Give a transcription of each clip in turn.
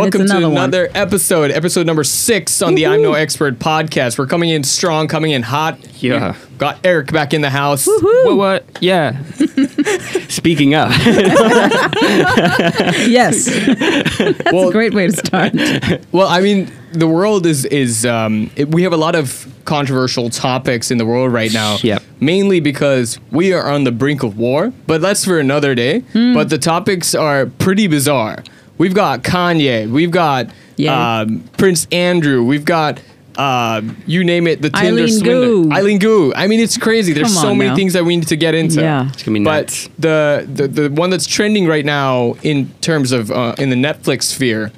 Welcome it's to another one. episode, episode number six on the I'm No Expert podcast. We're coming in strong, coming in hot. Yeah. We got Eric back in the house. What? What? Yeah. Speaking of, Yes. That's Well- a great way to start. Well, I mean, the world is is um, it, we have a lot of controversial topics in the world right now. Yep. Mainly because we are on the brink of war, but that's for another day. Hmm. But the topics are pretty bizarre. We've got Kanye. We've got Yeah. um, Prince Andrew. We've got. Uh, you name it, the Tinder Eileen swindler. Gu. Eileen Gu. I mean, it's crazy. There's Come so many now. things that we need to get into. Yeah. It's gonna be but nuts. the, the the one that's trending right now in terms of uh, in the Netflix sphere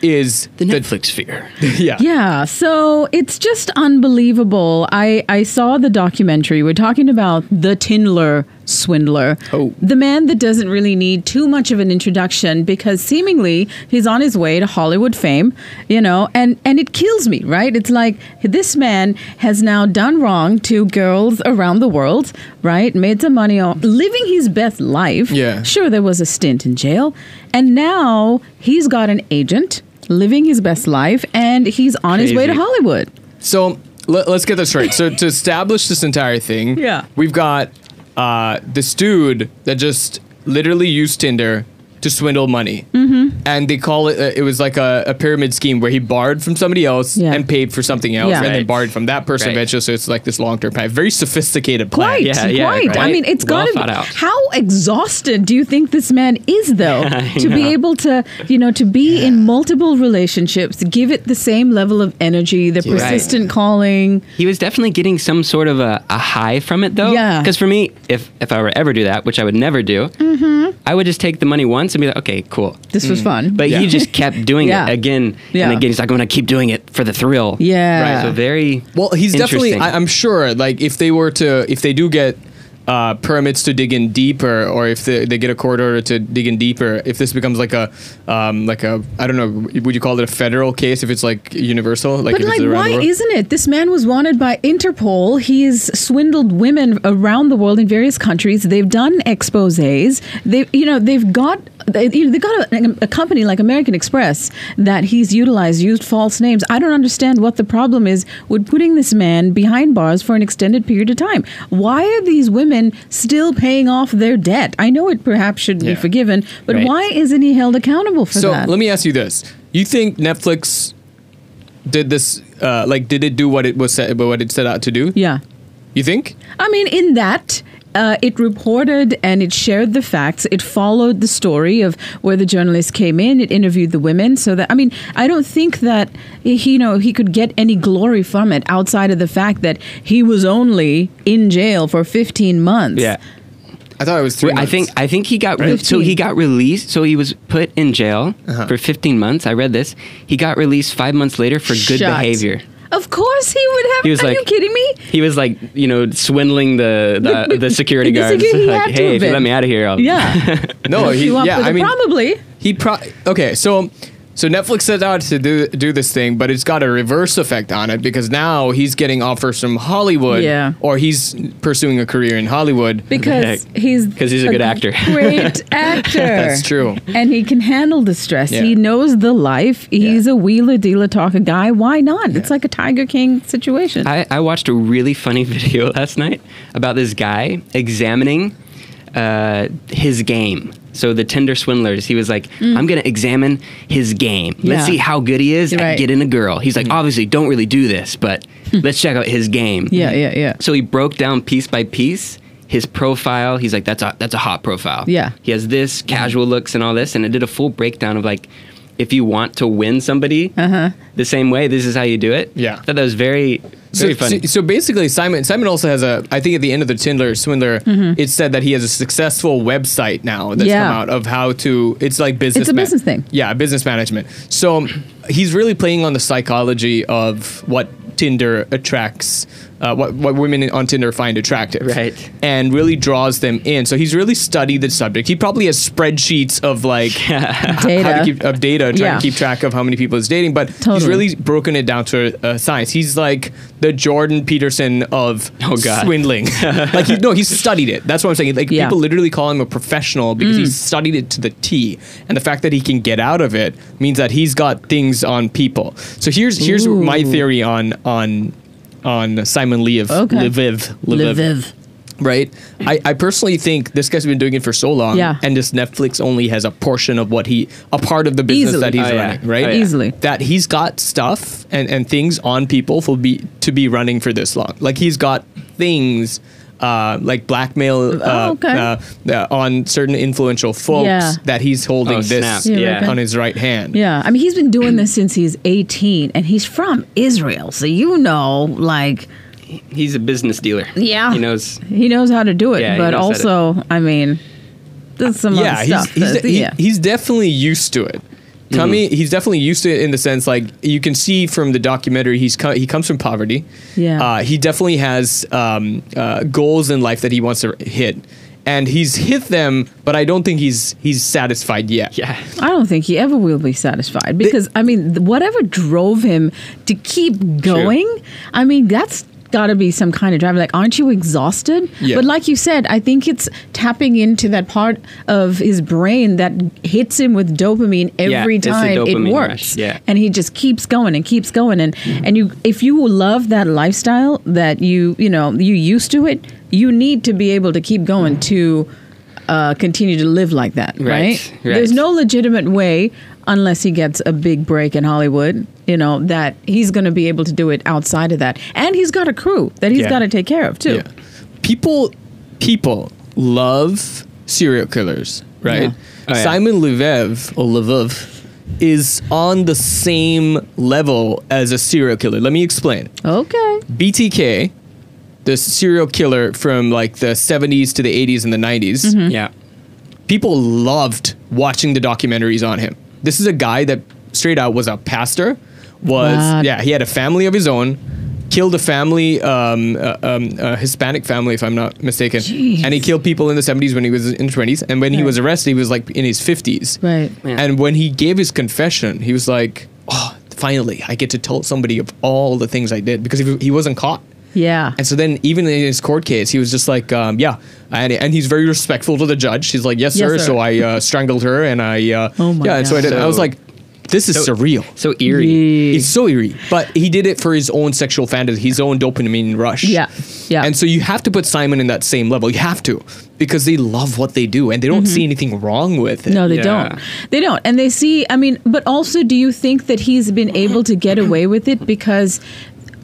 is the Netflix sphere. yeah. Yeah, so it's just unbelievable. I, I saw the documentary. We're talking about the Tindler swindler. Oh. The man that doesn't really need too much of an introduction because seemingly he's on his way to Hollywood fame, you know, and, and it kills me, right? It's like this man has now done wrong to girls around the world, right? Made some money on living his best life. Yeah. Sure, there was a stint in jail. And now he's got an agent living his best life and he's on his way to Hollywood. So let, us get this straight. So to establish this entire thing, Yeah. we've got uh, this dude that just literally used Tinder to swindle money, mm-hmm. and they call it. Uh, it was like a, a pyramid scheme where he borrowed from somebody else Yeah. and paid for something else, Yeah. and then borrowed from that person Right. eventually. So it's like this long term plan. Very sophisticated plan. Quite, Yeah, yeah, quite. I mean, it's Well got thought to. out. How exhausted do you think this man is, though, I to be able to, you know, to be in multiple relationships, give it the same level of energy, the Right. persistent calling. He was definitely getting some sort of a, a high from it, though. Yeah. Because for me, if if I were ever do that, which I would never do, Mm-hmm. I would just take the money once and be like, okay, cool. This was mm. fun. But Yeah. he just kept doing Yeah. it again Yeah. and again. He's like, I'm gonna keep doing it for the thrill. yeah, Right, So very Well, he's definitely. interesting. I, I'm sure. Like, if they were to, if they do get uh, permits to dig in deeper, or if they, they get a court order to dig in deeper, if this becomes like a, um, like a, I don't know, would you call it a federal case? If it's like universal, like But like, why isn't it? This man was wanted by Interpol. He's swindled women around the world in various countries. They've done exposés. They, you know, they've got they, you know, they got a, a company like American Express that he's utilized, used false names. I don't understand what the problem is with putting this man behind bars for an extended period of time. Why are these women still paying off their debt? I know it perhaps should Yeah. be forgiven, but Right. why isn't he held accountable for So that? So let me ask you this: You think Netflix did this? Uh, like, did it do what it was set, what it set out to do? yeah. You think? I mean, in that, uh, it reported and it shared the facts. It followed the story of where the journalist came in. It interviewed the women. So that I mean, I don't think that he, you know, he could get any glory from it outside of the fact that he was only in jail for 15 months. yeah. I thought it was three. Wait, I months. think I think he got re- so he got released. So he was put in jail Uh-huh. for 15 months. I read this. He got released five months later for good Shut. behavior. Of course he would have. He was Are like- you kidding me? He was like, you know, swindling the the, the security The guards. security- he like, to hey, have if you let me out of here, I'll Yeah. no. He, You yeah, I mean, probably. He pro okay, so so Netflix set out to do do this thing, but it's got a reverse effect on it because now he's getting offers from Hollywood, Yeah. or he's pursuing a career in Hollywood. Because heck? he's 'Cause he's a good actor. Great actor. That's true. And he can handle the stress. Yeah. He knows the life. He's Yeah. a wheeler dealer talker guy. Why not? It's like a Tiger King situation. I, I watched a really funny video last night about this guy examining uh, his game. So the Tinder swindlers, he was like, "I'm gonna examine his game. Let's Mm. Yeah. see how good he is Right. at getting a girl." He's like, "Obviously, don't really do this, but let's check out his game." yeah, yeah, yeah. So he broke down piece by piece his profile. He's like, "That's a that's a hot profile." Yeah. He has this casual looks and all this, and it did a full breakdown of like, if you want to win somebody Uh-huh. the same way, this is how you do it. Yeah. I thought that was very So, very funny. so, so basically, Simon Simon also has a. I think at the end of the Tinder swindler, it said that he has a successful website now that's Mm-hmm. Yeah. come out of how to. It's like business. It's a business thing. Yeah, business management. So he's really playing on the psychology of what Tinder attracts uh, what what women on Tinder find attractive, Right. And really draws them in. So he's really studied the subject. He probably has spreadsheets of like Data. to keep of data, trying Yeah. to keep track of how many people he's dating. But he's really broken it down to uh, science. He's like the Jordan Peterson of Oh, God. swindling. like he, no, he's studied it. That's what I'm saying. Like Yeah. people literally call him a professional because he's studied it to the T. And the fact that he can get out of it means that he's got things on people. So here's here's Ooh. my theory on on on Simon Liev. Okay. Lviv. Lviv Lviv. right? I, I personally think this guy's been doing it for so long, Yeah. and this Netflix only has a portion of what he, a part of the business Easily. that he's Oh, yeah. running, right? Oh, yeah. Easily. That he's got stuff and, and things on people for be to be running for this long. Like he's got things. Uh, like blackmail uh, Oh, okay. uh, uh, on certain influential folks Yeah. that he's holding Oh, this. Yeah, Yeah. on his right hand. Yeah, I mean, he's been doing this since he's 18, and he's from Israel, so you know, like, He's a business dealer. Yeah. He knows. he knows how to do it. Yeah, but knows how to- also, I mean, there's some yeah, other he's stuff. he's, that- he- he's definitely used to it. Tommy, Mm-hmm. he's definitely used to it in the sense like you can see from the documentary he's co- he comes from poverty. Yeah. uh, he definitely has um, uh, goals in life that he wants to hit, and he's hit them, but I don't think he's he's satisfied yet. Yeah. I don't think he ever will be satisfied because I mean, whatever drove him to keep going, I mean, that's got to be some kind of drive. Like, aren't you exhausted? Yeah. But like you said, I think it's tapping into that part of his brain that hits him with dopamine every the time it works. rush, yeah. and he just keeps going and keeps going and and you if you love that lifestyle that you you know you used to it you need to be able to keep going to uh, continue to live like that right, Right, right. there's no legitimate way unless he gets a big break in hollywood you know that he's going to be able to do it outside of that and he's got a crew that he's Yeah. got to take care of too Yeah. People people love serial killers, right? Yeah. Oh, yeah. Simon Lviv or Lviv is on the same level as a serial killer. Let me explain. okay BTK, the serial killer from like the 70s to the 80s and the 90s, Mm-hmm. Yeah. people loved watching the documentaries on him. This is a guy that straight out was a pastor, was Wow. yeah, he had a family of his own, killed a family, um, uh, um, a Hispanic family if I'm not mistaken, Jeez. and he killed people in the 70s when he was in 20s, and when he was arrested, he was like in his 50s. right Yeah. And when he gave his confession, he was like, "Oh, finally, I get to tell somebody of all the things I did because he, he wasn't caught." yeah And so then, even in his court case, he was just like, um, "Yeah," and, and he's very respectful to the judge. He's like, "Yes, Yes, sir." sir. So I uh, strangled her, and I, uh, Oh my yeah. And so I God. did. I was like, "This is So- surreal." So eerie. Yeah. It's so eerie, but he did it for his own sexual fantasy, his own dopamine rush. Yeah, yeah. And so you have to put Simon in that same level. You have to because they love what they do and they don't see anything wrong with it. Mm-hmm. No, they Yeah. don't. They don't. And they see, I mean, but also, do you think that he's been able to get away with it because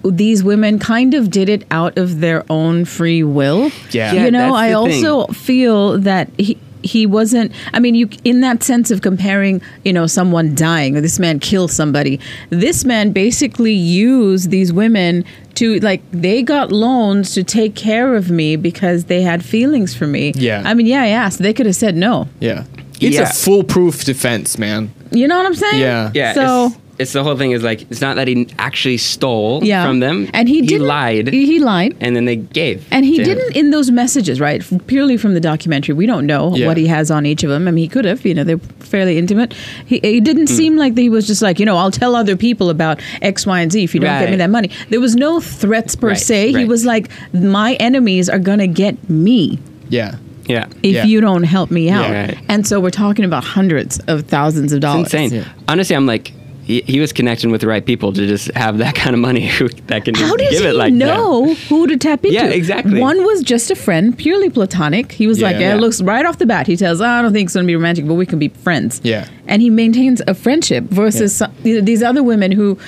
these women kind of did it out of their own free will? Yeah. You know, that's I the thing. also feel that he. He wasn't. I mean, you in that sense of comparing, you know, someone dying or this man killed somebody. This man basically used these women to like they got loans to take care of me because they had feelings for me. Yeah. I mean, yeah, I asked. They could have said no. Yeah. It's Yeah. a foolproof defense, man. You know what I'm saying? Yeah. Yeah. So it's, it's the whole thing is like it's not that he actually stole yeah, from them, and he, he lied, He, he lied, and then they gave, and he didn't in those messages, right? Purely from the documentary, we don't know Yeah. what he has on each of them. I mean, he could have, you know, they're fairly intimate. He it didn't Hmm. seem like he was just like, you know, I'll tell other people about X, Y, and Z if you don't get me that money. There was no threats per Right, se. He was like, my enemies are gonna get me. Yeah. Yeah. If Yeah. you don't help me out, Yeah. Right. and so we're talking about hundreds of thousands of dollars. It's insane. Yeah. Honestly, I'm like, he, he was connecting with the right people to just have that kind of money who, that can just How does give it like that. know who to tap into? Yeah, exactly. One was just a friend, purely platonic. He was like, Yeah. yeah, Yeah. it looks right off the bat. He tells, oh, I don't think it's going to be romantic, but we can be friends. Yeah. And he maintains a friendship versus some, these other women who,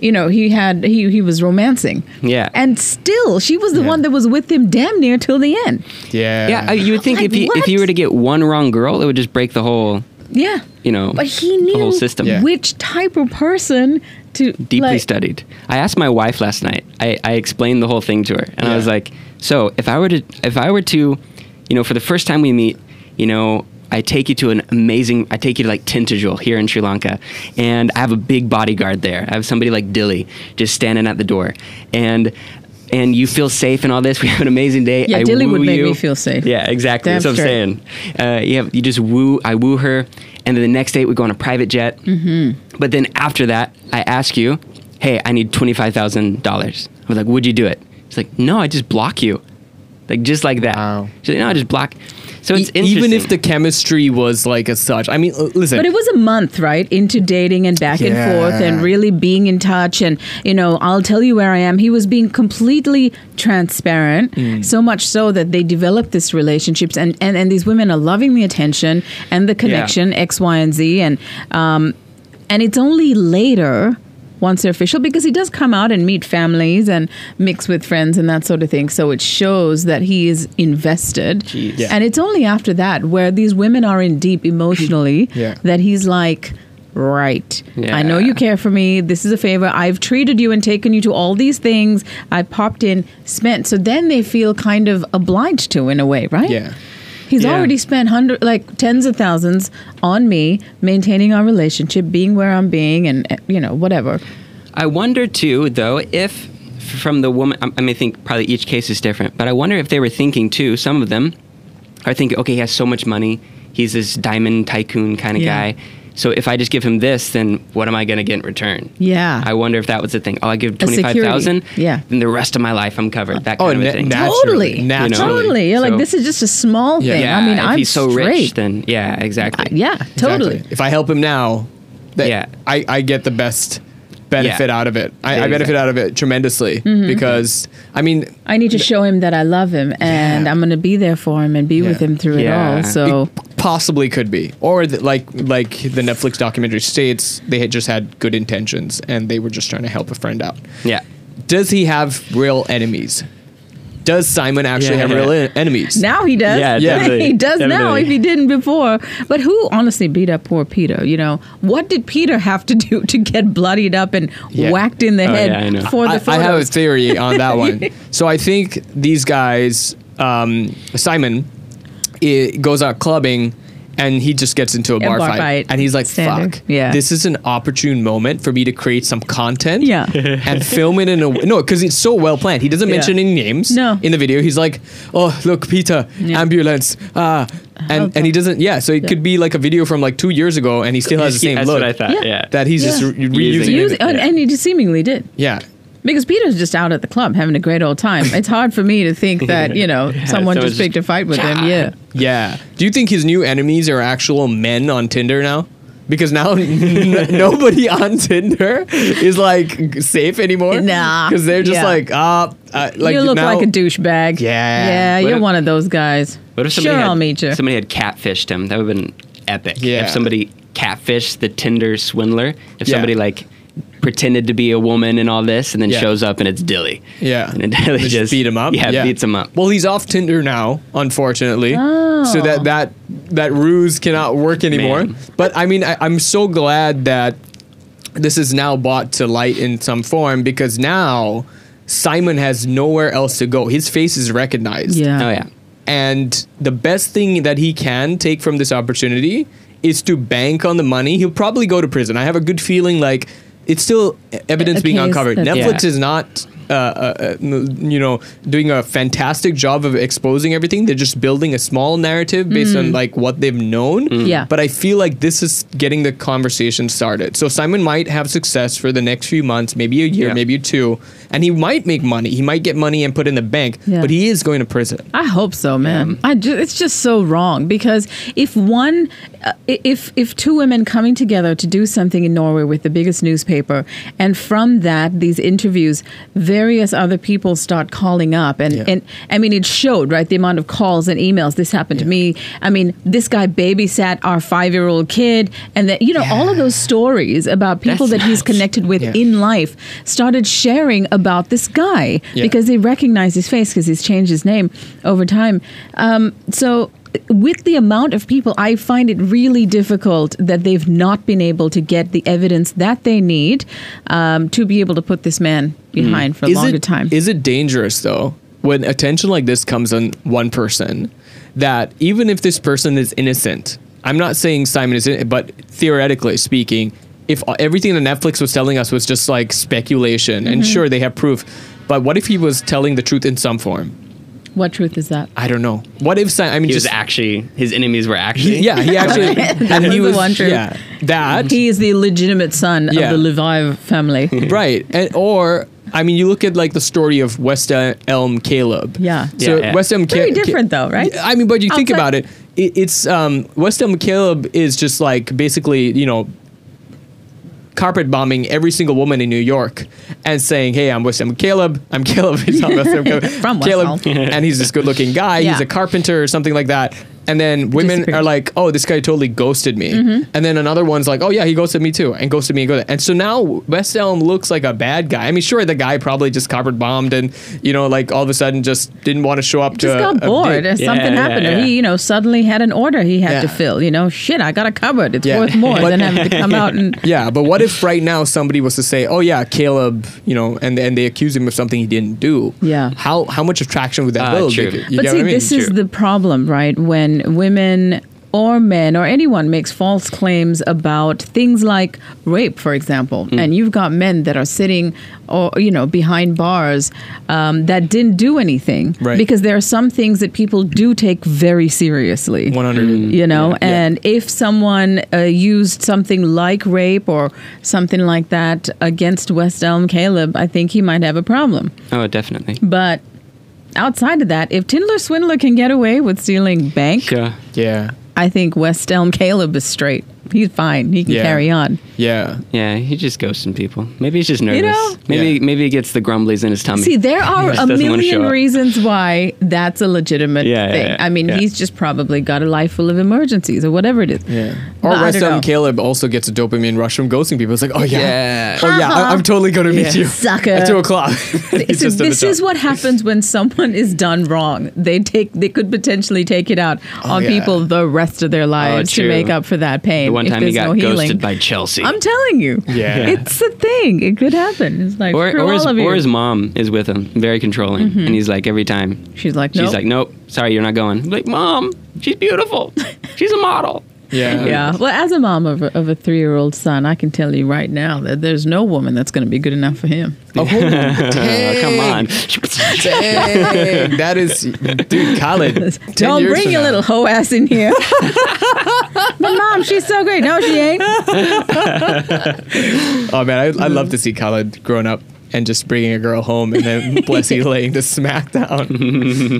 you know, he had he he was romancing. Yeah. And still, she was the Yeah. one that was with him damn near till the end. Yeah. Yeah, uh, you would think Like, if he if he were to get one wrong girl, it would just break the whole, Yeah. you know, But he the knew whole system. Yeah. which type of person to Deeply like, studied. I asked my wife last night. I, I explained the whole thing to her, and I was like, "So if I were to if I were to, you know, for the first time we meet, you know." I take you to an amazing. I take you to like Tintagel here in Sri Lanka, and I have a big bodyguard there. I have somebody like Dilly just standing at the door, and and you feel safe and all this. We have an amazing day. Yeah, I Dilly woo would make you. me feel safe. Yeah, exactly. Damn That's what I'm saying. Uh, you have you just woo. I woo her, and then the next date we go on a private jet. Mm-hmm. But then after that, I ask you, "Hey, I need twenty five thousand dollars." I was like, "Would you do it?" She's like, "No, I just block you." Like just like that. Wow. She's like, "No, I just block." So it's E- even if the chemistry was like as such. I mean, uh, listen. But it was a month, right, into dating and back and forth and really being in touch. And, you know, I'll tell you where I am. He was being completely transparent, Hmm. so much so that they developed this relationships. And, and, and these women are loving the attention and the connection, X, Y, and Z. And, um, and it's only later once they're official because he does come out and meet families and mix with friends and that sort of thing. So it shows that he is invested. Jeez. Yeah. and it's only after that where these women are in deep emotionally Yeah. that he's like right. I know you care for me. This is a favor. I've treated you and taken you to all these things. I popped in spent. So then they feel kind of obliged to in a way right? Yeah. He's Yeah. already spent hundred, like tens of thousands on me, maintaining our relationship, being where I'm being, and you know whatever. I wonder too, though, if from the woman, I I mean, I think probably each case is different, but I wonder if they were thinking too. Some of them are thinking, okay, he has so much money, he's this diamond tycoon kind of Yeah. guy. So if I just give him this, then what am I going to get in return? Yeah. I wonder if that was the thing. Oh, I give A twenty security. five thousand. Yeah. Then the rest of my life I'm covered. That Oh, kind of na- a thing. naturally. totally, naturally. totally. You're like, this is just a small Yeah. thing. yeah. I mean, if I'm he's so straight. rich, then yeah, exactly. Uh, yeah, totally. Exactly. If I help him now, that Yeah. I, I get the best benefit Yeah. out of it. I, Yeah, I benefit exactly. out of it tremendously Mm-hmm. because I mean, I need to show him that I love him, and Yeah. I'm going to be there for him and be with him through Yeah. it all. So possibly could be, or the, like like the Netflix documentary states, they had just had good intentions and they were just trying to help a friend out. Yeah. Does he have real enemies? Does Simon actually Yeah. have real en- enemies? now he does. Yeah, Yeah. definitely. he does now if he didn't before. But who honestly beat up poor Peter? You know, what did Peter have to do to get bloodied up and Yeah. whacked in the Oh, head yeah, for the I, I have a theory on that one. so I think these guys, um, Simon, i goes out clubbing. And he just gets into a bar, bar fight. fight. and he's like, Standard. "Fuck, Yeah. this is an opportune moment for me to create some content, Yeah. and film it in a no, because it's so well planned. He doesn't Yeah. mention any names, No. in the video. He's like, "Oh, look, Peter, Yeah. ambulance, ah," and Okay. and he doesn't. Yeah, so it Yeah. could be like a video from like two years ago, and he still has the same That's look what I thought. Yeah. Yeah. that he's just re- reusing. Use- it. and, and he just seemingly did. Yeah, Because Peter's just out at the club having a great old time. It's hard for me to think that, you know, someone someone just just- picked a fight with him. Yeah. Yeah. Do you think his new enemies are actual men on Tinder now? Because now n- nobody on Tinder is like safe anymore. Nah. Because they're just Yeah. like, ah, uh, like you look now- like a douchebag. Yeah. Yeah, What you're if- one of those guys. What if somebody sure, had, I'll meet you. Somebody had catfished him. That would have been epic. Yeah. If somebody catfished the Tinder swindler. If Yeah. somebody like pretended to be a woman and all this, and then Yeah. shows up and it's Dilly. Yeah. And Dilly They just, beat him up. Yeah, beats him up. Well, he's off Tinder now, unfortunately. Oh. So that that that ruse cannot work anymore. Man. But I mean, I, I'm so glad that this is now brought to light in some form because now Simon has nowhere else to go. His face is recognized. Yeah. Oh yeah. And the best thing that he can take from this opportunity is to bank on the money. He'll probably go to prison. I have a good feeling like it's still evidence being case uncovered. Netflix Yeah. is not, uh, uh, uh, you know, doing a fantastic job of exposing everything. They're just building a small narrative based on like what they've known. Mm. Yeah. But I feel like this is getting the conversation started. So Simon might have success for the next few months, maybe a year, Yeah. maybe two, and he might make money. He might get money and put in the bank, Yeah. but he is going to prison. I hope so, man. I ju- it's just so wrong because if one, uh, if if two women coming together to do something in Norway with the biggest newspaper, and from that these interviews, various other people start calling up, and Yeah. and I mean it showed right the amount of calls and emails. This happened to me. I mean this guy babysat our five year old kid, and that you know all of those stories about people That's that he's connected with Yeah. in life started sharing about this guy Yeah. because they recognize his face because he's changed his name over time. Um, so, with the amount of people, I find it really difficult that they've not been able to get the evidence that they need um, to be able to put this man behind for a longer it, time. Is it dangerous though when attention like this comes on one person that even if this person is innocent, I'm not saying Simon is innocent, but theoretically speaking, if everything that Netflix was telling us was just like speculation, and Mm-hmm. sure they have proof, But what if he was telling the truth in some form? What truth is that? I don't know. What if? si- I mean, He just was actually his enemies were actually. he- yeah, he actually and was he the was one truth. yeah that He is the legitimate son Yeah. of the Levi family. right and or. I mean, you look at like the story of West Elm Caleb. Yeah. So Yeah, yeah. West Elm Very Ca- Ca- different though, right? I mean, but you think about it, it it's um, West Elm Caleb is just like basically, you know, carpet bombing every single woman in New York and saying, "Hey, I'm West Elm Caleb. I'm Caleb. He's not West Elm Caleb. From West Caleb, and he's this good-looking guy. He's a carpenter or something like that." And then women are like, "Oh, this guy totally ghosted me." Mm-hmm. And then another one's like, "Oh yeah, he ghosted me too, and ghosted me and ghosted." And so now West Elm looks like a bad guy. I mean, sure, the guy probably just carpet bombed and you know, like all of a sudden just didn't want to show up Just to. got a- a bored. date. or something Yeah, happened. yeah, Or yeah. he, you know, suddenly had an order he had to fill. You know, shit, I got a cupboard. It's Yeah. worth more But- than having to come out and. Yeah, but what if right now somebody was to say, "Oh yeah, Caleb," you know, and and they accuse him of something he didn't do? Yeah. How how much attraction would that Ah, build? You- you but see, I mean? this is the problem, right? When women or men or anyone makes false claims about things like rape, for example, Mm. and you've got men that are sitting or you know behind bars um, that didn't do anything, Right. because there are some things that people do take very seriously. one hundred. you know Yeah. and if someone uh, used something like rape or something like that against west elm caleb i think he might have a problem Oh, definitely. but outside of that if tindler swindler can get away with stealing bank Yeah. Yeah, i think west elm caleb is straight he's fine he can Yeah. carry on yeah. Yeah, he just ghosting people. Maybe he's just nervous. You know? maybe Yeah. maybe he gets the grumblies in his tummy. See, there are Just a doesn't wanna show million reasons why that's a legitimate Yeah, yeah, thing. yeah, I mean, yeah. he's just probably got a life full of emergencies or whatever it is. Yeah. Or But I West don't Elm know. Caleb also gets a dopamine rush from ghosting people. It's like, oh yeah, Yeah. oh yeah, I, am totally gonna meet Yeah. you Sucker. at two o'clock. He's So just at the this is what happens when someone is done wrong. They take they could potentially take it out oh, on Oh, yeah. people the rest of their oh, lives to make up for that pain. The one time he got no healing. ghosted by Chelsea. I'm telling you. Yeah. It's a thing. It could happen. It's like or, screw or, his, of you. or his mom is with him, very controlling, mm-hmm. and he's like every time She's like, she's like, "Nope, sorry, you're not going." I'm like, "Mom, she's beautiful. She's a model." yeah, yeah. Well, as a mom of a, of a three year old son, I can tell you right now that there's no woman that's going to be good enough for him. Oh, Oh, come on. Dang, that is, dude, Khaled. 10 Don't bring your now. little hoe ass in here. But mom, she's so great. No, she ain't. Oh man, I, I'd love to see Khaled growing up and just bringing a girl home and then Blessie laying the smack down.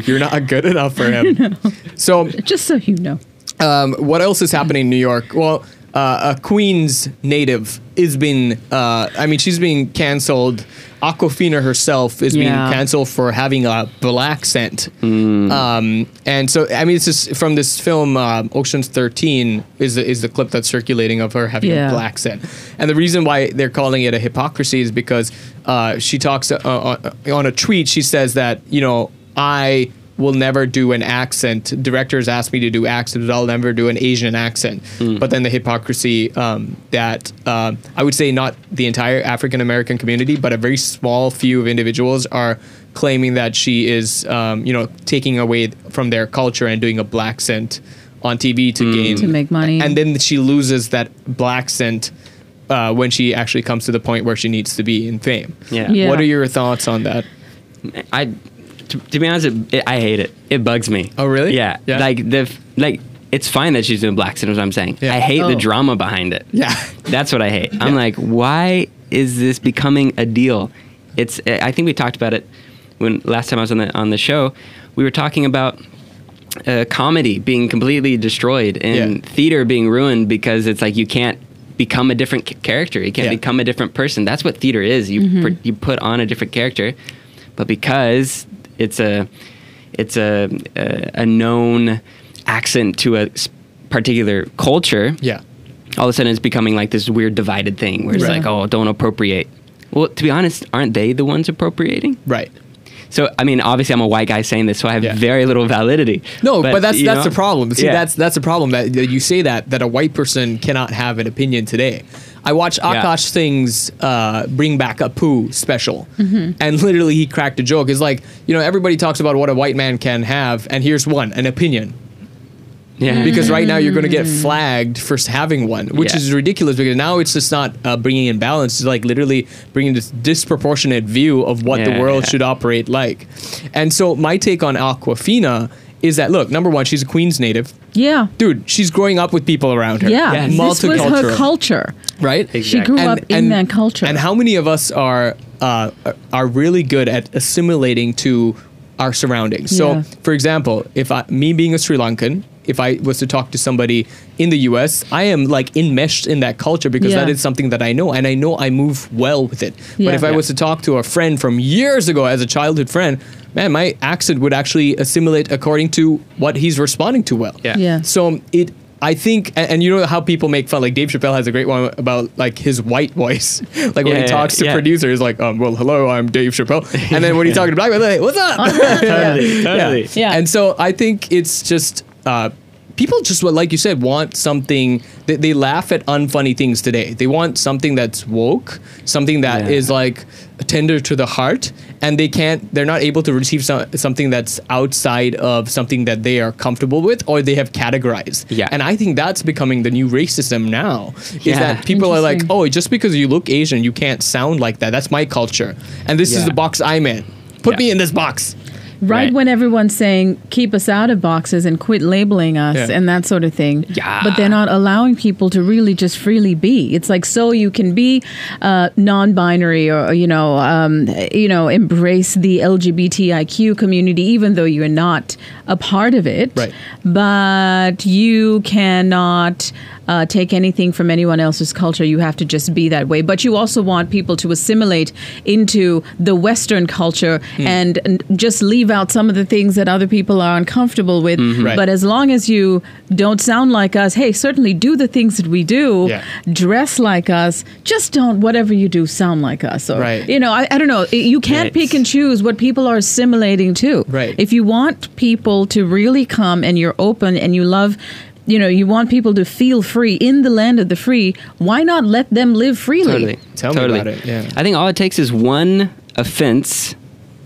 You're not good enough for him. So, Just so you know. um, what else is happening in New York? Well, uh, a Queens native is being, uh, I mean, she's being canceled. Awkwafina herself is being canceled for having a blaccent. Mm. Um, and so, I mean, it's just from this film, um, Ocean's 13 is the, is the clip that's circulating of her having Yeah. a blaccent. And the reason why they're calling it a hypocrisy is because uh, she talks uh, on, on a tweet, she says that, you know, I will never do an accent. Directors ask me to do accents, I'll never do an Asian accent. But then the hypocrisy um, that uh, I would say not the entire African American community, but a very small few of individuals are claiming that she is, um, you know, taking away from their culture and doing a blaccent on TV to gain To make money. and then she loses that blaccent uh, when she actually comes to the point where she needs to be in fame. Yeah. Yeah. What are your thoughts on that? I, to, to be honest, it, it, I hate it. It bugs me. Oh, really? Yeah. Yeah. Like the like, it's fine that she's doing blaccent. Is what I'm saying. Yeah. I hate Oh. the drama behind it. Yeah. That's what I hate. I'm Yeah. like, why is this becoming a deal? It's. I think we talked about it when last time I was on the on the show. We were talking about uh, comedy being completely destroyed and Yeah. theater being ruined because it's like you can't become a different c- character. You can't Yeah. become a different person. That's what theater is. You pr- you put on a different character, but because it's a it's a a, a known accent to a particular culture Yeah. all of a sudden it's becoming like this weird divided thing where it's Right. like, oh, don't appropriate. Well, to be honest, aren't they the ones appropriating? Right. So, I mean, obviously, I'm a white guy saying this, so I have Yeah. very little validity. No, but, that's you that's know? the problem. See, Yeah. that's that's the problem that, that you say that that a white person cannot have an opinion today. I watched Yeah. Akaash Singh's uh, "Bring Back Apu special, Mm-hmm. and literally he cracked a joke. It's like you know everybody talks about what a white man can have, and here's one: an opinion. Yeah. Because right now you're going to get flagged for having one, which Yeah. is ridiculous because now it's just not uh, bringing in balance. It's like literally bringing this disproportionate view of what the world yeah. should operate like. And so my take on Awkwafina is that look, number one, she's a Queens native. Yeah. Dude, she's growing up with people around her. Yeah. Yes. This was her culture. Right? Exactly. She grew up in that culture. And how many of us are uh, are really good at assimilating to our surroundings? So, for example, if I, me being a Sri Lankan, if I was to talk to somebody in the U.S., I am like enmeshed in that culture because Yeah. that is something that I know, and I know I move well with it. Yeah. But if I was to talk to a friend from years ago as a childhood friend, man, my accent would actually assimilate according to what he's responding to well. Yeah. Yeah. So it, I think, and, and you know how people make fun. Like Dave Chappelle has a great one about like his white voice, like when Yeah, he yeah, talks to yeah. producers, like, um, "Well, hello, I'm Dave Chappelle," and then when he's talking to black people, like, "What's up?" Totally, totally. Yeah. Yeah. And so I think it's just uh, people just like you said want something. They, they laugh at unfunny things today. They want something that's woke, something that is Yeah. like tender to the heart, and they can't. They're not able to receive some, something that's outside of something that they are comfortable with or they have categorized. Yeah. And I think that's becoming the new racism now. Is Yeah. that people are like, oh, just because you look Asian, you can't sound like that. That's my culture, and this is the box I'm in. Put Yeah. me in this box. Right, Right. when everyone's saying keep us out of boxes and quit labeling us Yeah. and that sort of thing. Yeah. But they're not allowing people to really just freely be. It's like so you can be uh, non-binary or you know um, you know embrace the LGBTIQ community even though you're not a part of it. Right. But you cannot. Uh, take anything from anyone else's culture. You have to just be that way. But you also want people to assimilate into the Western culture and, and just leave out some of the things that other people are uncomfortable with. Right. But as long as you don't sound like us, hey, certainly do the things that we do, Yeah. dress like us, just don't, whatever you do, sound like us. Or, Right. You know, I, I don't know. You can't Right. pick and choose what people are assimilating to. Right. If you want people to really come and you're open and you love, you know, you want people to feel free in the land of the free, why not let them live freely? Totally. Tell me about it, yeah. I think all it takes is one offense,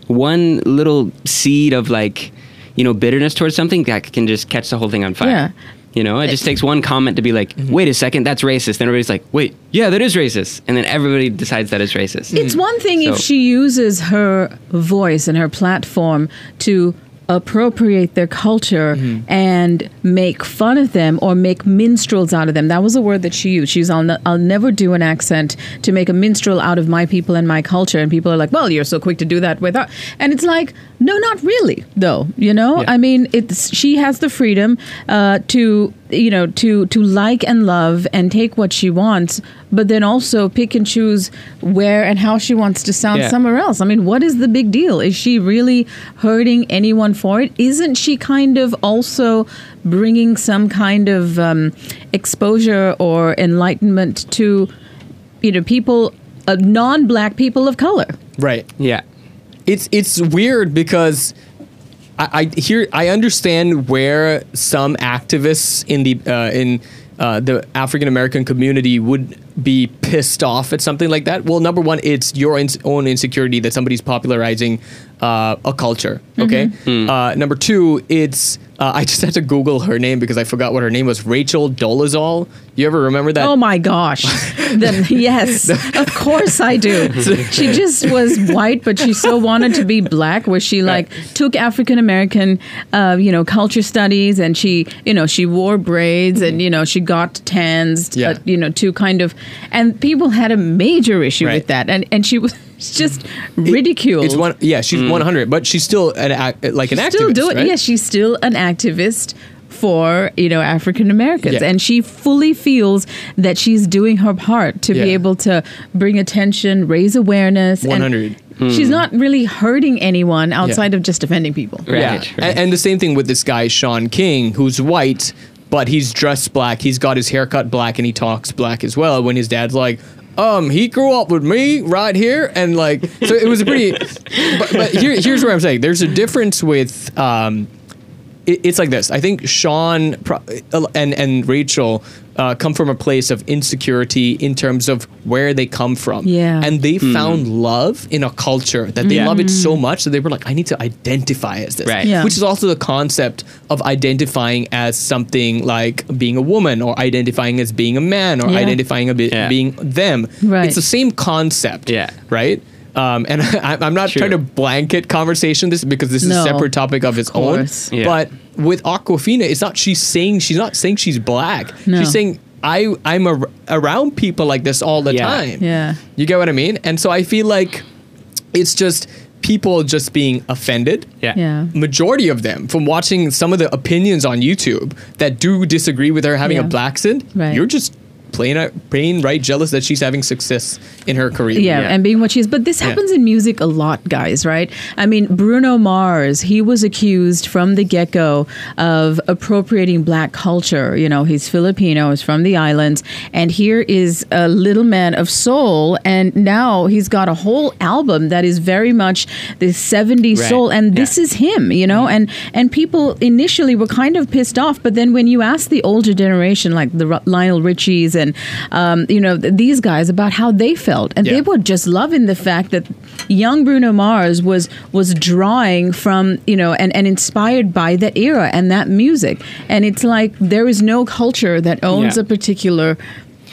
one little seed of like, you know, bitterness towards something that can just catch the whole thing on fire. Yeah. You know, it just takes one comment to be like, Mm-hmm. wait a second, that's racist. Then everybody's like, wait, yeah, that is racist. And then everybody decides that is racist. It's one thing if she uses her voice and her platform to appropriate their culture mm-hmm. and make fun of them or make minstrels out of them. That was a word that she used. She's I'll, ne- I'll never do an accent to make a minstrel out of my people and my culture. And people are like, well, you're so quick to do that with. And it's like, no, not really, though. You know, Yeah. I mean, it's she has the freedom uh, to you know to to like and love and take what she wants, but then also pick and choose where and how she wants to sound Yeah. somewhere else. I mean, what is the big deal? Is she really hurting anyone for it? Isn't she kind of also bringing some kind of um, exposure or enlightenment to you know people, uh, non-black people of color? Right. yeah. It's it's weird because I, I hear I understand where some activists in the uh, in uh, the African American community would be pissed off at something like that. Well, number one, it's your ins- own insecurity that somebody's popularizing uh, a culture. Okay. Uh, number two, it's uh, I just had to Google her name because I forgot what her name was. Rachel Dolezal. You ever remember that? Oh my gosh. then yes, of course I do. She just was white, but she so wanted to be black, where she like took African American, uh, you know, culture studies, and she, you know, she wore braids, and you know, she got tans, Yeah. uh, you know, to kind of, and people had a major issue Right. with that, and and she was just ridiculed. It's one. Yeah, she's mm. 100, but she's still an ac- like an still activist. do it. right? Yes, she's still an activist for you know African Americans, Yeah. and she fully feels that she's doing her part to be able to bring attention, raise awareness. and 100. She's hmm. not really hurting anyone outside of just offending people. Right, yeah, right. And, and the same thing with this guy Shaun King, who's white, but he's dressed black. He's got his haircut black, and he talks black as well. When his dad's like, um, he grew up with me right here, and like, so it was a pretty. but but here, here's where I'm saying there's a difference with um, it, it's like this. I think Shaun uh, and and Rachel uh, come from a place of insecurity in terms of where they come from. Yeah. and they found love in a culture that they Yeah. love it so much that they were like, I need to identify as this. Right. Yeah. Which is also the concept of identifying as something like being a woman or identifying as being a man or Yeah. identifying a bit Yeah. being them. Right. It's the same concept. Yeah. Right. Um, and I, I'm not True. trying to blanket conversation this because this is No, a separate topic of its own. Yeah. But with Awkwafina, it's not she's saying she's not saying she's black. No. She's saying I I'm ar- around people like this all the Yeah. time. Yeah. You get what I mean? And so I feel like it's just people just being offended. Yeah. Yeah. Majority of them from watching some of the opinions on YouTube that do disagree with her having Yeah. a black accent. Right. You're just plain out- plain right jealous that she's having success in her career. Yeah, Yeah. and being what she is. But this Yeah. happens in music a lot, guys, right? I mean, Bruno Mars, he was accused from the get go of appropriating black culture. You know, he's Filipino, he's from the islands. And here is a little man of soul. And now he's got a whole album that is very much the 70s Right. soul. And this is him, you know? And, and people initially were kind of pissed off. But then when you ask the older generation, like the Ru- Lionel Richies and, um, you know, th- these guys about how they felt, and Yeah. they were just loving the fact that young Bruno Mars was was drawing from you know and, and inspired by that era and that music, and it's like there is no culture that owns Yeah. a particular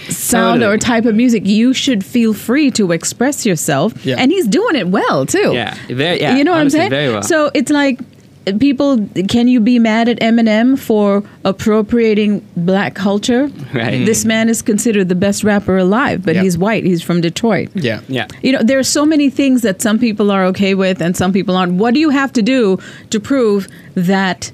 sound Totally. or type of music. You should feel free to express yourself, Yeah. and he's doing it well too. Yeah, very- yeah, you know what honestly, I'm saying? well. So it's like. People, can you be mad at Eminem for appropriating black culture? Right. Mm. This man is considered the best rapper alive, but Yeah. he's white. He's from Detroit. Yeah. Yeah. You know, there are so many things that some people are okay with and some people aren't. What do you have to do to prove that,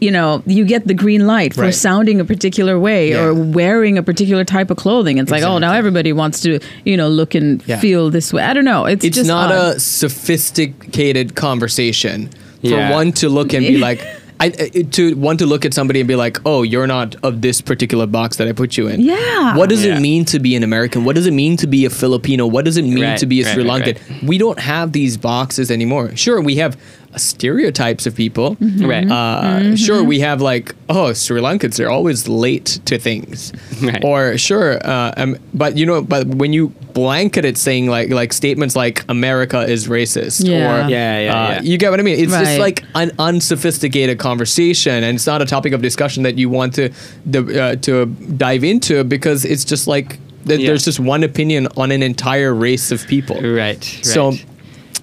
you know, you get the green light for Right. sounding a particular way Yeah. or wearing a particular type of clothing? It's like, oh, now everybody wants to, you know, look and Yeah. feel this way. I don't know. It's, It's just not odd. a sophisticated conversation for one to look and be like, I, I- to want to look at somebody and be like, oh, you're not of this particular box that I put you in. Yeah. What does Yeah. it mean to be an American? What does it mean to be a Filipino? What does it mean Right, to be a right, Sri right, Lankan? We don't have these boxes anymore. Sure, we have stereotypes of people. Mm-hmm. Right. Uh, Sure, we have like, oh, Sri Lankans, they're always late to things. Right. Or sure, uh, um, but you know, but when you blanket it saying like like statements like America is racist Yeah. or Yeah, yeah, uh, yeah. you get what I mean? It's just like an unsophisticated conversation, and it's not a topic of discussion that you want to the, uh, to dive into because it's just like th- Yeah. there's just one opinion on an entire race of people. Right. So right.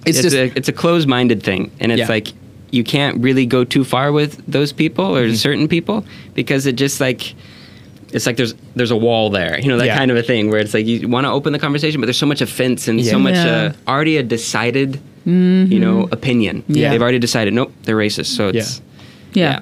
It's, it's, just a it's a closed-minded thing, and it's Yeah. like you can't really go too far with those people or Mm-hmm. certain people because it just like it's like there's there's a wall there, you know that Yeah. kind of a thing where it's like you want to open the conversation, but there's so much offense and Yeah. so much Yeah. uh, already a decided you know opinion. Yeah. they've already decided nope, they're racist. So it's Yeah.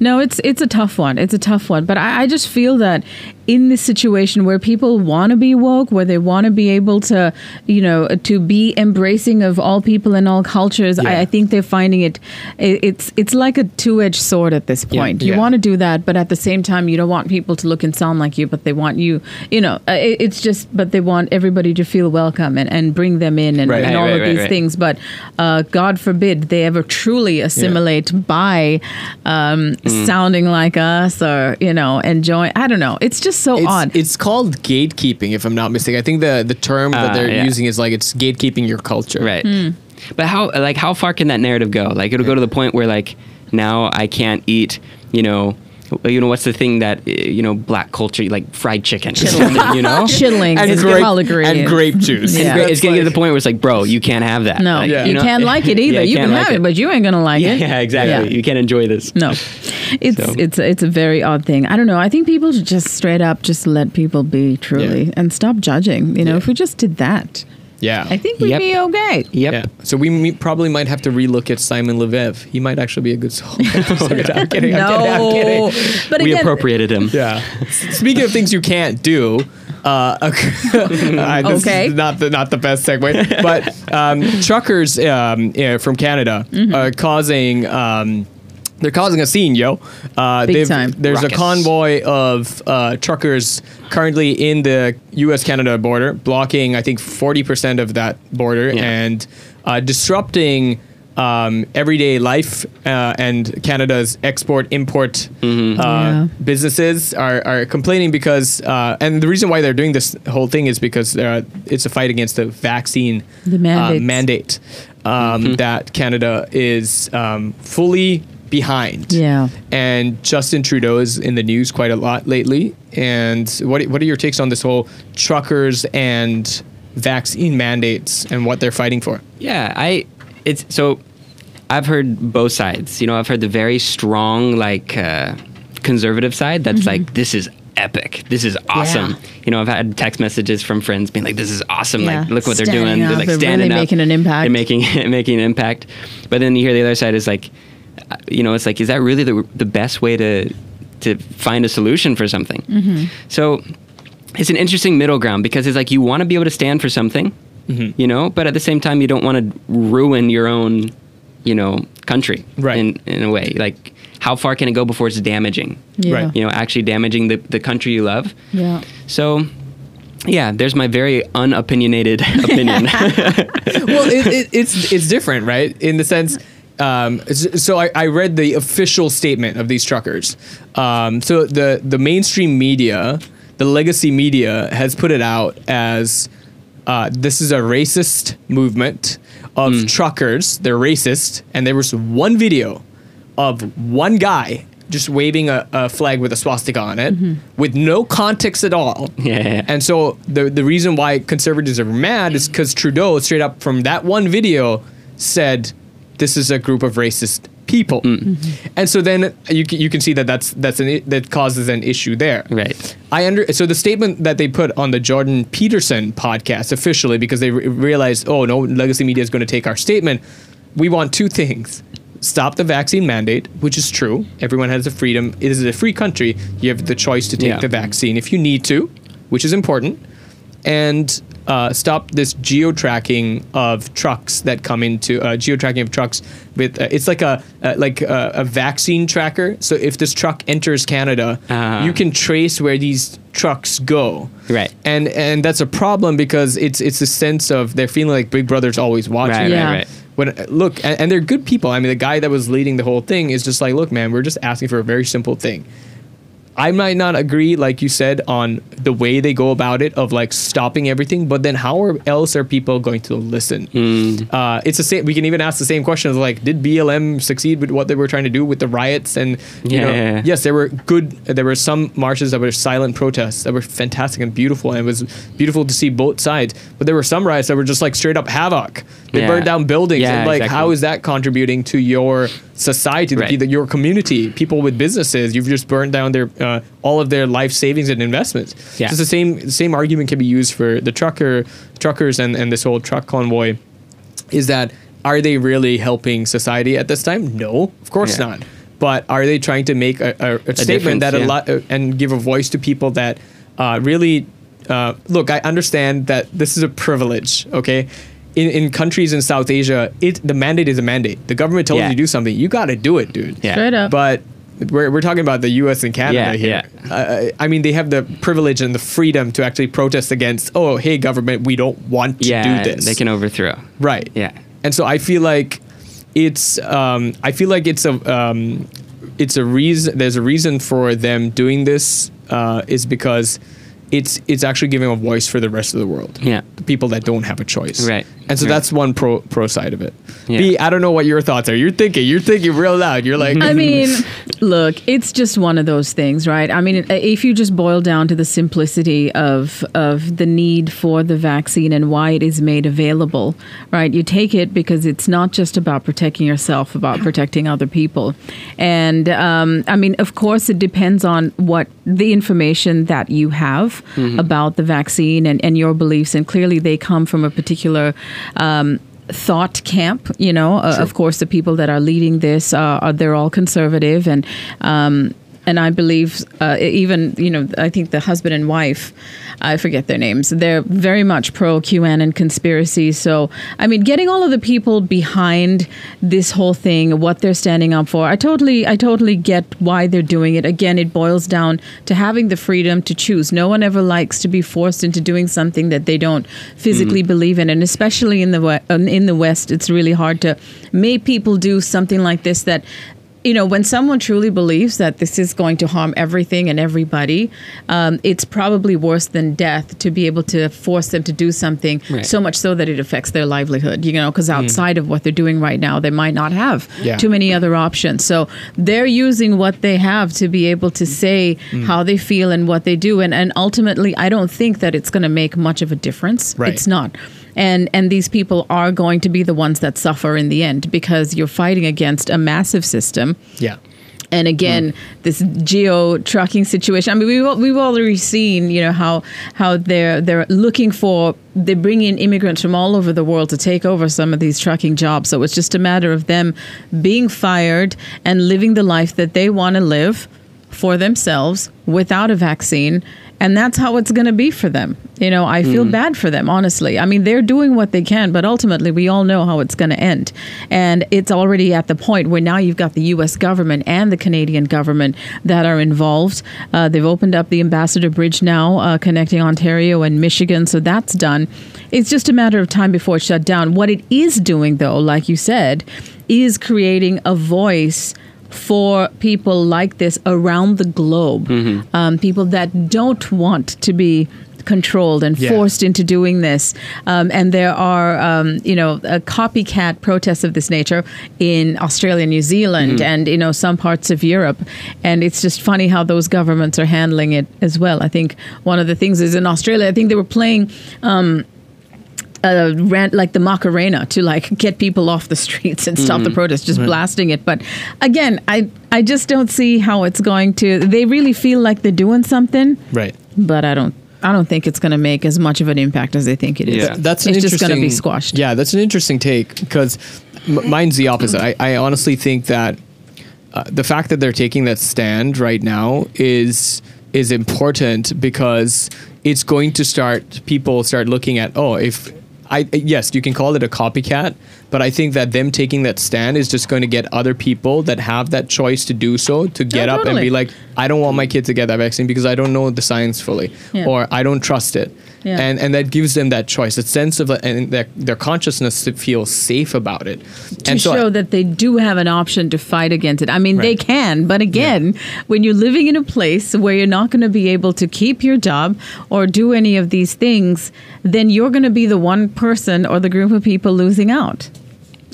No, it's it's a tough one. It's a tough one. But I, I just feel that in this situation where people want to be woke, where they want to be able to, you know, to be embracing of all people and all cultures, Yeah. I, I think they're finding it, it. It's it's like a two edged sword at this point. You Yeah. want to do that, but at the same time, you don't want people to look and sound like you, but they want you, you know, uh, it, it's just, but they want everybody to feel welcome and, and bring them in and, Right. and Right, all right, of these things. But uh, God forbid they ever truly assimilate by um, Mm. sounding like us or you know enjoying. I don't know. It's just so it's, odd. it's called gatekeeping, if I'm not mistaken. I think the the term that Uh, they're yeah. using is like it's gatekeeping your culture. Right. Hmm. But how like how far can that narrative go? Like it'll go to the point where like now I can't eat, you know, you know what's the thing that uh, you know black culture like fried chicken, you know? Chitterlings And is grape, all agree. and grape juice. Yeah. It's getting to the point where it's like, bro, you can't have that. no, Like, Yeah. you, know? can't like it either. Yeah, you can can't have like it, but you ain't gonna like yeah, it. yeah, exactly. Yeah. You can't enjoy this. No, it's So- it's it's a very odd thing. I don't know. I think people should just straight up just let people be truly Yeah. and stop judging. You know, Yeah. if we just did that, Yeah. I think we'd Yep. be okay. Yep. Yeah. So we me- probably might have to relook at Simon Leviev. He might actually be a good soul. I'm kidding. I'm kidding. I'm No, kidding. but we again, appropriated him. Yeah. Speaking of things you can't do, uh, uh, this Okay. is not the not the best segue, but um, truckers um, yeah, from Canada Mm-hmm. are causing. Um, they're causing a scene, yo. Uh, Big time. There's Ruckus. a convoy of uh, truckers currently in the U.S.-Canada border, blocking I think 40% of that border Yeah. and uh, disrupting um, everyday life uh, and Canada's export import Mm-hmm. uh, Yeah. businesses are, are complaining because uh, and the reason why they're doing this whole thing is because uh, it's a fight against the vaccine The uh, mandate um, Mm-hmm. that Canada is um, fully behind. Yeah. And Justin Trudeau is in the news quite a lot lately. And what what are your takes on this whole truckers and vaccine mandates and what they're fighting for? Yeah, I it's so I've heard both sides. You know, I've heard the very strong like uh, conservative side that's like this is epic. This is awesome. Mm-hmm. Yeah. You know, I've had text messages from friends being like this is awesome. Yeah. Like look what they're doing. up, they're like they're really standing up. making an impact. They're making making an impact. But then you hear the other side is like you know, it's like is that really the the best way to to find a solution for something? Mm-hmm. So it's an interesting middle ground because it's like you want to be able to stand for something, Mm-hmm. you know, but at the same time you don't want to ruin your own, you know, country Right. in in a way. Like how far can it go before it's damaging? Yeah. Right. You know, actually damaging the, the country you love. Yeah. So yeah, there's my very unopinionated opinion. well, it, it, it's it's different, right? In the sense, um, so I, I read the official statement of these truckers. Um, so the the mainstream media, the legacy media, has put it out as uh, this is a racist movement of truckers. They're racist, and there was one video of one guy just waving a, a flag with a swastika on it with no context at all. Yeah. And so the the reason why conservatives are mad is because Trudeau straight up from that one video said this is a group of racist people, mm. mm-hmm. and so then you can, you can see that that's that's an that causes an issue there. Right. I under so the statement that they put on the Jordan Peterson podcast officially because they re- realized oh no legacy media is going to take our statement. We want two things. Stop the vaccine mandate, which is true. Everyone has the freedom. It is a free country. You have the choice to take Yeah. the vaccine if you need to, which is important. And uh, stop this geo tracking of trucks that come into uh, geo tracking of trucks with uh, it's like a uh, like a, a vaccine tracker. So if this truck enters Canada, Uh-huh. you can trace where these trucks go. Right. And and that's a problem because it's it's a sense of they're feeling like Big Brother's always watching. Right, Yeah. right, right. When look, and, and they're good people. I mean, the guy that was leading the whole thing is just like, look, man, we're just asking for a very simple thing. I might not agree, like you said, on the way they go about it of like stopping everything, but then how are, else are people going to listen? Hmm. Uh, it's the same. We can even ask the same questions like, did BLM succeed with what they were trying to do with the riots? And you Yeah, know, yes, there were good. There were some marches that were silent protests that were fantastic and beautiful, and it was beautiful to see both sides. But there were some riots that were just like straight up havoc. They Yeah. burned down buildings. Yeah, and like, exactly. how is that contributing to your society, the Right. people- your community, people with businesses? You've just burned down their uh, all of their life savings and investments. Yeah. So it's the same the same argument can be used for the trucker truckers and, and this whole truck convoy. Is that are they really helping society at this time? No, of course Yeah. not. But are they trying to make a, a, a statement difference, that a lot uh, and give a voice to people that uh, really uh, look? I understand that this is a privilege. Okay. In, in countries in South Asia, it the mandate is a mandate. The government tells Yeah. you to do something, you got to do it, dude. Yeah. Straight up. But we're, we're talking about the U.S. and Canada Yeah, here. Uh, I mean, they have the privilege and the freedom to actually protest against. Oh, hey, government, we don't want to yeah, do this. they can overthrow. Right. Yeah. And so I feel like it's um, I feel like it's a um, it's a reason. There's a reason for them doing this uh, is because it's it's actually giving a voice for the rest of the world. Yeah. The people that don't have a choice. Right. And so Right. that's one pro pro side of it. Yeah. B, I don't know what your thoughts are. You're thinking. You're thinking real loud. You're like. I mean, look, it's just one of those things, right? I mean, if you just boil down to the simplicity of of the need for the vaccine and why it is made available, right? You take it because it's not just about protecting yourself, about protecting other people, and um, I mean, of course, it depends on what the information that you have about the vaccine and, and your beliefs, and clearly they come from a particular. Um, thought camp you know uh, of course the people that are leading this uh, are they're all conservative and um, and I believe uh, even you know I think the husband and wife, I forget their names. They're very much pro QAnon conspiracy. So I mean, getting all of the people behind this whole thing, what they're standing up for, I totally I totally get why they're doing it. Again, it boils down to having the freedom to choose. No one ever likes to be forced into doing something that they don't physically believe in, and especially in the um, in the West, it's really hard to make people do something like this that you know, when someone truly believes that this is going to harm everything and everybody, um, it's probably worse than death to be able to force them to do something Right. so much so that it affects their livelihood, you know, because outside of what they're doing right now, they might not have Yeah. too many other options. So they're using what they have to be able to say how they feel and what they do. And, and ultimately, I don't think that it's going to make much of a difference. Right. It's not and and these people are going to be the ones that suffer in the end because you're fighting against a massive system. Yeah. and again this geo trucking situation. I mean we've, we've already seen you know how how they're they're looking for they bring in immigrants from all over the world to take over some of these trucking jobs. So it's just a matter of them being fired and living the life that they want to live for themselves without a vaccine and that's how it's going to be for them. You know i feel bad for them honestly. I mean they're doing what they can but ultimately we all know how it's going to end. And it's already at the point where now you've got the us government and the canadian government that are involved. Uh, they've opened up the ambassador bridge now uh, connecting ontario and michigan so that's done. It's just a matter of time before it's shut down. What it is doing though like you said is creating a voice for people like this around the globe, um, people that don't want to be controlled and Yeah. forced into doing this. Um, and there are, um, you know, a copycat protests of this nature in Australia, New Zealand, and you know some parts of Europe. And it's just funny how those governments are handling it as well. I think one of the things is in Australia. I think they were playing uh, rant like the Macarena to like get people off the streets and stop the protest, just blasting it. But again, I I just don't see how it's going to. They really feel like they're doing something, Right. but I don't. I don't think it's going to make as much of an impact as they think it is. Yeah. That's an it's just going to be squashed. Yeah, that's an interesting take because m- mine's the opposite. I, I honestly think that uh, the fact that they're taking that stand right now is is important because it's going to start people start looking at oh if I yes you can call it a copycat but I think that them taking that stand is just going to get other people that have that choice to do so to get up and be like I don't want my kid to get that vaccine because I don't know the science fully Yeah. or I don't trust it Yeah. and and that gives them that choice, a sense of and their their consciousness to feel safe about it, to and so show that they do have an option to fight against it. I mean, they can, but again, when you're living in a place where you're not going to be able to keep your job or do any of these things, then you're going to be the one person or the group of people losing out.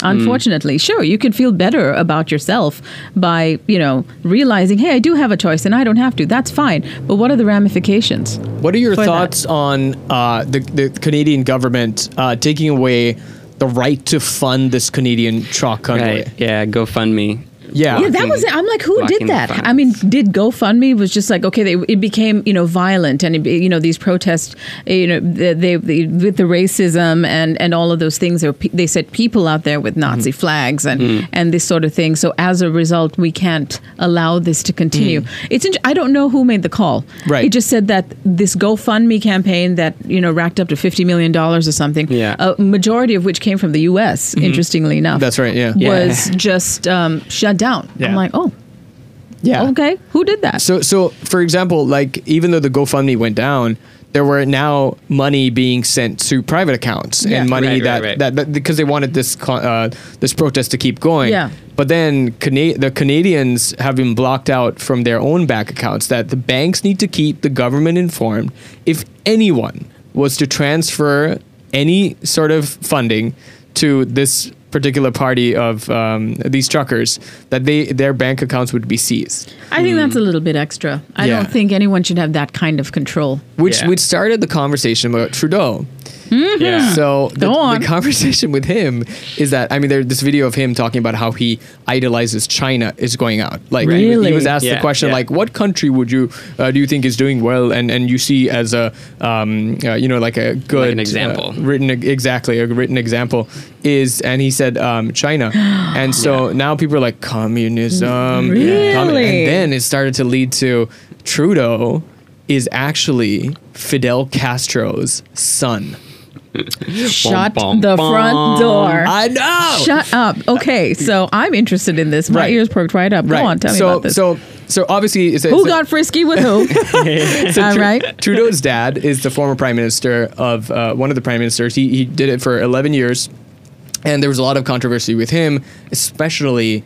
Unfortunately, sure, you can feel better about yourself by, you know, realizing, hey, I do have a choice and I don't have to. That's fine. But what are the ramifications? What are your for that. thoughts on uh, the the Canadian government uh, taking away the right to fund this Canadian truck convoy? Right. Yeah. GoFundMe. Yeah. Yeah, that was it. I'm like, who did that? I mean, did GoFundMe was just like okay, they, it became you know violent and it, you know these protests, you know they, they, they with the racism and and all of those things. There were they said people out there with Nazi Mm-hmm. flags and and this sort of thing. So as a result, we can't allow this to continue. It's int- I don't know who made the call. Mm. Right. It just said that this GoFundMe campaign that you know racked up to fifty million dollars or something. Yeah. A majority of which came from the U.S. Interestingly enough. Mm-hmm. That's right, yeah. Yeah. Was just um, shut down. Yeah. I'm like, oh, yeah. okay, who did that? So, so for example, like even though the GoFundMe went down, there were now money being sent to private accounts Yeah. and money Right, right, that, right. that that because they wanted this co- uh, this protest to keep going. Yeah. But then Cana- the Canadians have been blocked out from their own bank accounts. That the banks need to keep the government informed if anyone was to transfer any sort of funding to this particular party of um, these truckers, that they their bank accounts would be seized. I think that's a little bit extra. I Yeah. don't think anyone should have that kind of control. which Yeah. which started the conversation about Trudeau. Yeah. So the, Go on. the conversation with him is that I mean, there's this video of him talking about how he idolizes China is going out. Like he- he, was asked the question yeah. like, what country would you uh, do you think is doing well and and you see as a um, uh, you know like a good an example. uh, written exactly a written example is and he said um, China and so now people are like communism commu- Really? and then it started to lead to Trudeau is actually Fidel Castro's son. Shut bum, the bum. front door. I know. Shut up. Okay, so I'm interested in this. My Right. ears perked right up. Go on, tell so, me about this. So, so obviously, who got frisky with who? so All Tru- right. Trudeau's dad is the former prime minister of uh, one of the prime ministers. He he did it for 11 years, and there was a lot of controversy with him, especially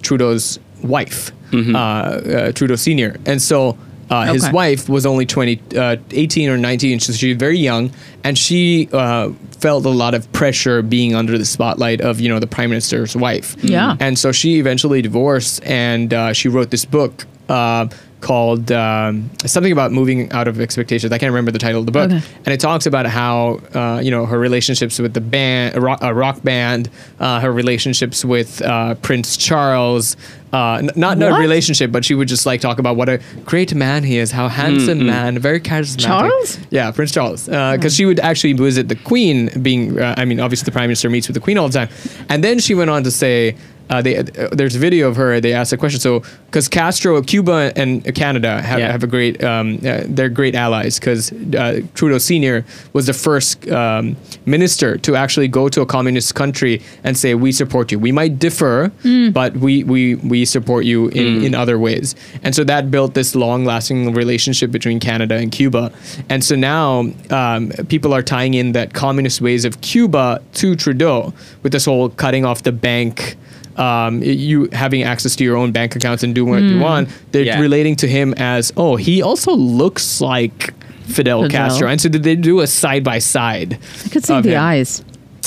Trudeau's wife, uh, uh, Trudeau Senior, and so. Uh, His wife was only 20, uh, 18 or 19, so she was very young, and she uh, felt a lot of pressure being under the spotlight of, you know, the prime minister's wife. Yeah. And so she eventually divorced, and uh, she wrote this book uh, called um, something about moving out of expectations. I can't remember the title of the book, Okay. and it talks about how uh, you know her relationships with the band, a rock, a rock band, uh, her relationships with uh, Prince Charles. Uh, n- not not a relationship, but she would just like talk about what a great man he is, how handsome man, very charismatic. Charles? Yeah, Prince Charles. Because she would actually visit the Queen, being, uh, I mean, obviously the Prime Minister meets with the Queen all the time. And then she went on to say, uh, they, uh, there's a video of her, they asked a question. So, because Castro, Cuba, and Canada have, Yeah. have a great, um, uh, they're great allies because uh, Trudeau Sr. was the first um, minister to actually go to a communist country and say, we support you. We might differ, but we, we, we support you in, in other ways. And so that built this long lasting relationship between Canada and Cuba. And so now um, people are tying in that communist ways of Cuba to Trudeau with this whole cutting off the bank. Um, you having access to your own bank accounts and doing what you want. They're Yeah. relating to him as, oh, he also looks like Fidel, Fidel. Castro. And so did they do a side by side? I could see the him. eyes.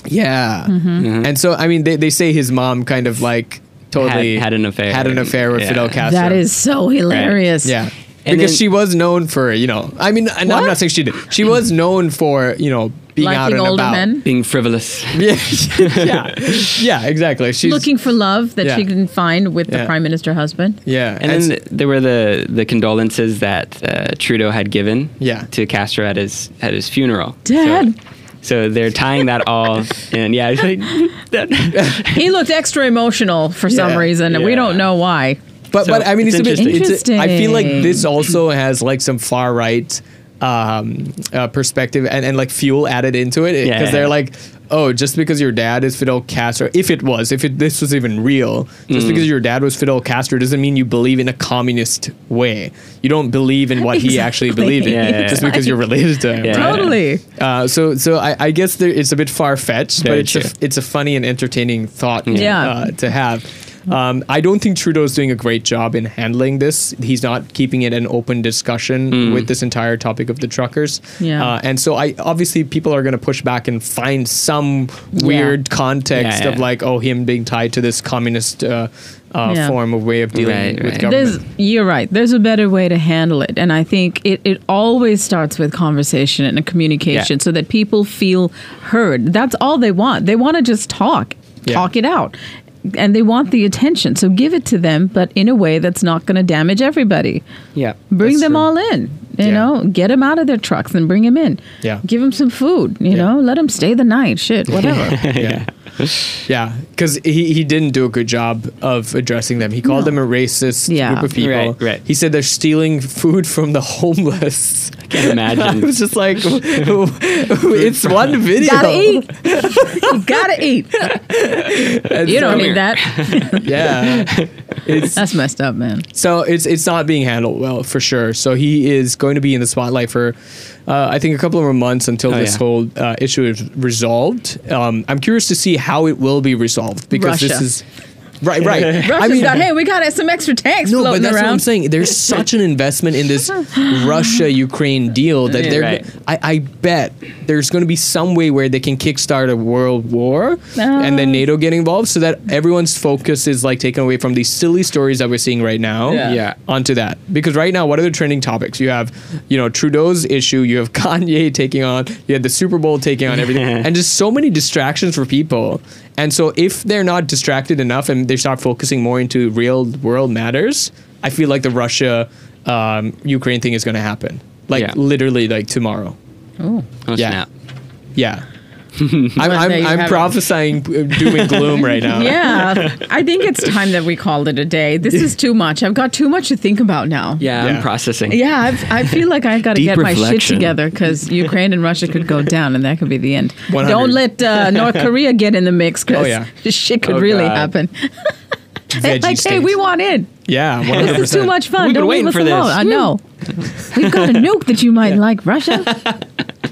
Yeah. Mm-hmm. And so, I mean, they, they say his mom kind of like totally had an affair. Had an affair with Yeah. Fidel Castro. That is so hilarious. Yeah. And because then- she was known for, you know, I mean, and I'm not saying she did. She was known for, you know, being out Liking and older about. men. Being frivolous. Yeah, yeah, yeah, exactly. She's Looking for love that Yeah. she can find with the Yeah. prime minister husband. Yeah, And then th- there were the, the condolences that uh, Trudeau had given Yeah. to Castro at his at his funeral. Dad. So, so they're tying that all, and yeah, it's like, that, He looked extra emotional for some Yeah, reason, and we yeah. don't know why. but So, but I mean, it's, it's a bit. interesting. It's a, I feel like Interesting. this also has like some far right um, uh, perspective and, and like fuel added into it because Yeah. they're like, oh, just because your dad is Fidel Castro, if it was, if it, this was even real, just Mm. because your dad was Fidel Castro doesn't mean you believe in a communist way. You don't believe in what he actually Exactly. believed in Yeah, yeah, just yeah. because you're related to him. Yeah. right? Totally. Uh, so, so I, I guess there, it's a bit far fetched, but Very it's a, it's a funny and entertaining thought Yeah. uh, to have. Um, I don't think Trudeau's doing a great job in handling this. He's not keeping it an open discussion Mm. with this entire topic of the truckers. Yeah. Uh, and so I obviously people are going to push back and find some weird context Yeah, of like, oh, him being tied to this communist uh, uh, Yeah. form of way of dealing Right, with right. government. There's, you're right. There's a better way to handle it. And I think it, it always starts with conversation and communication Yeah. so that people feel heard. That's all they want. They want to just talk, Yeah. talk it out. And they want the attention. So give it to them, but in a way that's not going to damage everybody. yeah. Bring them true. all in. You Yeah. know, get them out of their trucks and bring them in. Yeah. Give them some food. You Yeah. know, let them stay the night. Shit, whatever. yeah yeah because he, he didn't do a good job of addressing them he called No. them a racist Yeah. group of people Right, right. he said they're stealing food from the homeless I Can't imagine. I was just like it's one video gotta eat. you gotta eat. And You don't so- need here. that. yeah it's That's messed up, man. so it's it's not being handled well for sure so he is going to be in the spotlight for uh, I think a couple of more months until Oh, this yeah. whole uh, issue is resolved. Um, I'm curious to see how it will be resolved because this is Right, right. Russia's I mean, got, hey, we got some extra tanks no, but floating that's around. what I'm saying. There's such an investment in this Russia Ukraine deal that Yeah, they're. right. I, I bet there's going to be some way where they can kickstart a world war and then Ah. NATO get involved, so that everyone's focus is like taken away from these silly stories that we're seeing right now. Yeah. Yeah. Onto that, because right now, what are the trending topics? You have, you know, Trudeau's issue. You have Kanye taking on. You had the Super Bowl taking on everything, and just so many distractions for people. And so, if they're not distracted enough and they start focusing more into real world matters, I feel like the Russia um, Ukraine thing is going to happen. Like Yeah. literally, like tomorrow. Oh, Yeah. snap. Yeah. I'm, I'm, I'm prophesying uh, doom and gloom right now. yeah, I think it's time that we called it a day. This is too much. I've got too much to think about now. Yeah, Yeah. I'm processing. Yeah, I've, I feel like I've got to Deep get my shit together because Ukraine and Russia could go down, and that could be the end. 100. Don't let uh, North Korea get in the mix because Oh, yeah. shit could Oh, really God. happen. Veggie like, hey, we want in. Yeah, 100%. This is too much fun. We've been Don't waiting leave us for this. alone. I know. We've got a nuke that you might like, Russia.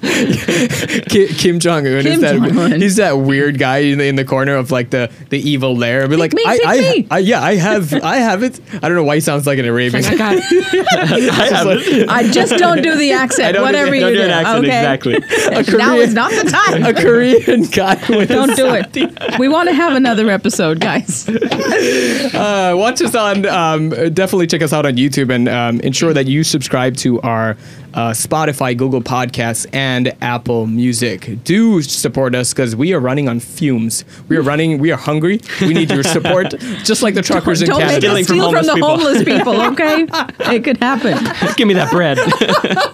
Ki- Kim Jong Un is that Jong-un. he's that weird guy in the, in the corner of like the the evil lair. Be like, me, I, pick I, me. I, yeah, I have, I have it. I don't know why he sounds like an Arabian. I got I have it. I just don't do the accent, don't do the- whatever don't you do do. accent, okay? exactly. A Now Korean, is not the time. a Korean guy with Don't do it. We want to have another episode, guys. Uh, watch us on. Um, definitely check us out on YouTube and um, ensure that you subscribe to our uh, Spotify, Google Podcasts, and Apple Music. Do support us because we are running on fumes. We are running. We are hungry. We need your support, just like the truckers in Don't make Canada. us Stealing from steal from the homeless people. homeless people, okay? It could happen. Give me that bread.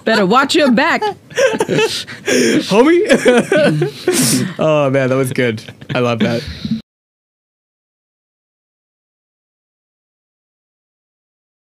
Better watch your back. homie. oh man, that was good. I love that.